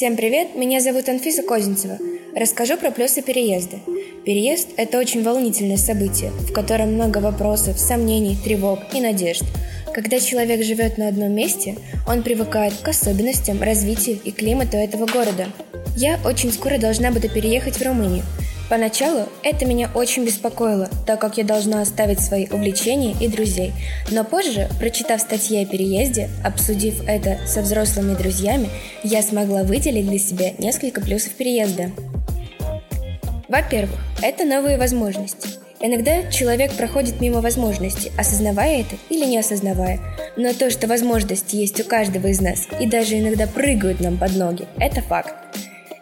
Всем привет, меня зовут Анфиса Козинцева. Расскажу про плюсы переезда. Переезд – это очень волнительное событие, в котором много вопросов, сомнений, тревог и надежд. Когда человек живет на одном месте, он привыкает к особенностям, развитию и климату этого города. Я очень скоро должна буду переехать в Румынию – Поначалу это меня очень беспокоило, так как я должна оставить свои увлечения и друзей. Но позже, прочитав статьи о переезде, обсудив это со взрослыми друзьями, я смогла выделить для себя несколько плюсов переезда. Во-первых, это новые возможности. Иногда человек проходит мимо возможностей, осознавая это или не осознавая. Но то, что возможности есть у каждого из нас и даже иногда прыгают нам под ноги, это факт.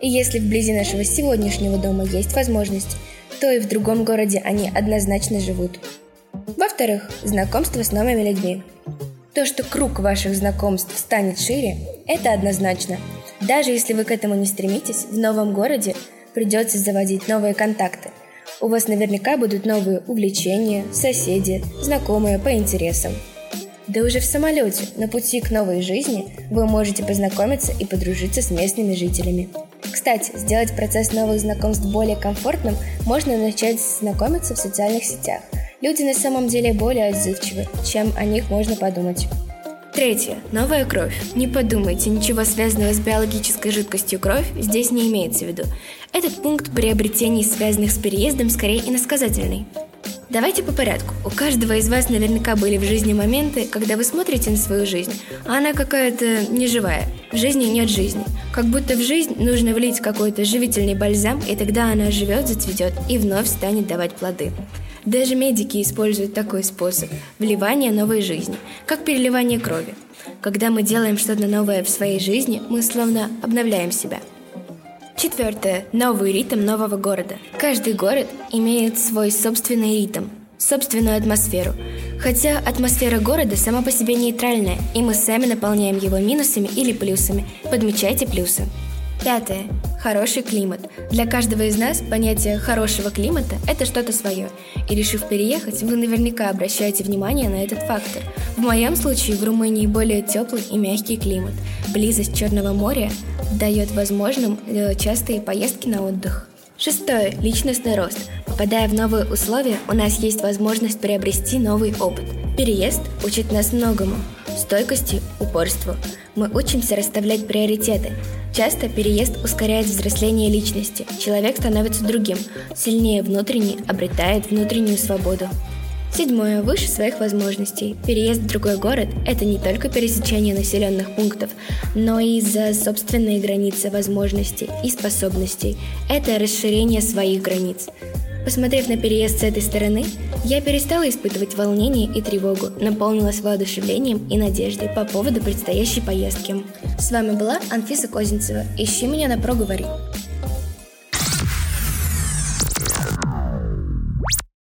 И если вблизи нашего сегодняшнего дома есть возможность, то и в другом городе они однозначно живут. Во-вторых, знакомство с новыми людьми. То, что круг ваших знакомств станет шире, это однозначно. Даже если вы к этому не стремитесь, в новом городе придется заводить новые контакты. У вас наверняка будут новые увлечения, соседи, знакомые по интересам. Да уже в самолете, на пути к новой жизни, вы можете познакомиться и подружиться с местными жителями. Кстати, сделать процесс новых знакомств более комфортным можно начать знакомиться в социальных сетях. Люди на самом деле более отзывчивы, чем о них можно подумать. Третье. Новая кровь. Не подумайте, ничего связанного с биологической жидкостью кровь здесь не имеется в виду. Этот пункт приобретений, связанных с переездом, скорее иносказательный. Давайте по порядку. У каждого из вас наверняка были в жизни моменты, когда вы смотрите на свою жизнь, а она какая-то неживая. В жизни нет жизни. Как будто в жизнь нужно влить какой-то живительный бальзам, и тогда она живет, зацветет и вновь станет давать плоды. Даже медики используют такой способ – вливание новой жизни, как переливание крови. Когда мы делаем что-то новое в своей жизни, мы словно обновляем себя – Четвертое. Новый ритм нового города. Каждый город имеет свой собственный ритм, собственную атмосферу. Хотя атмосфера города сама по себе нейтральная, и мы сами наполняем его минусами или плюсами. Подмечайте плюсы. Пятое. Хороший климат. Для каждого из нас понятие хорошего климата – это что-то свое. И решив переехать, вы наверняка обращаете внимание на этот фактор. В моем случае в Румынии более теплый и мягкий климат. Близость Черного моря дает возможным э, частые поездки на отдых. Шестое. Личностный рост. Попадая в новые условия, у нас есть возможность приобрести новый опыт. Переезд учит нас многому. Стойкости, упорству. Мы учимся расставлять приоритеты. Часто переезд ускоряет взросление личности. Человек становится другим, сильнее внутренне, обретает внутреннюю свободу. Седьмое. Выше своих возможностей. Переезд в другой город – это не только пересечение населенных пунктов, но и за собственные границы возможностей и способностей. Это расширение своих границ. Посмотрев на переезд с этой стороны, я перестала испытывать волнение и тревогу, наполнилась воодушевлением и надеждой по поводу предстоящей поездки. С вами была Анфиса Козинцева. Ищи меня на проговоре.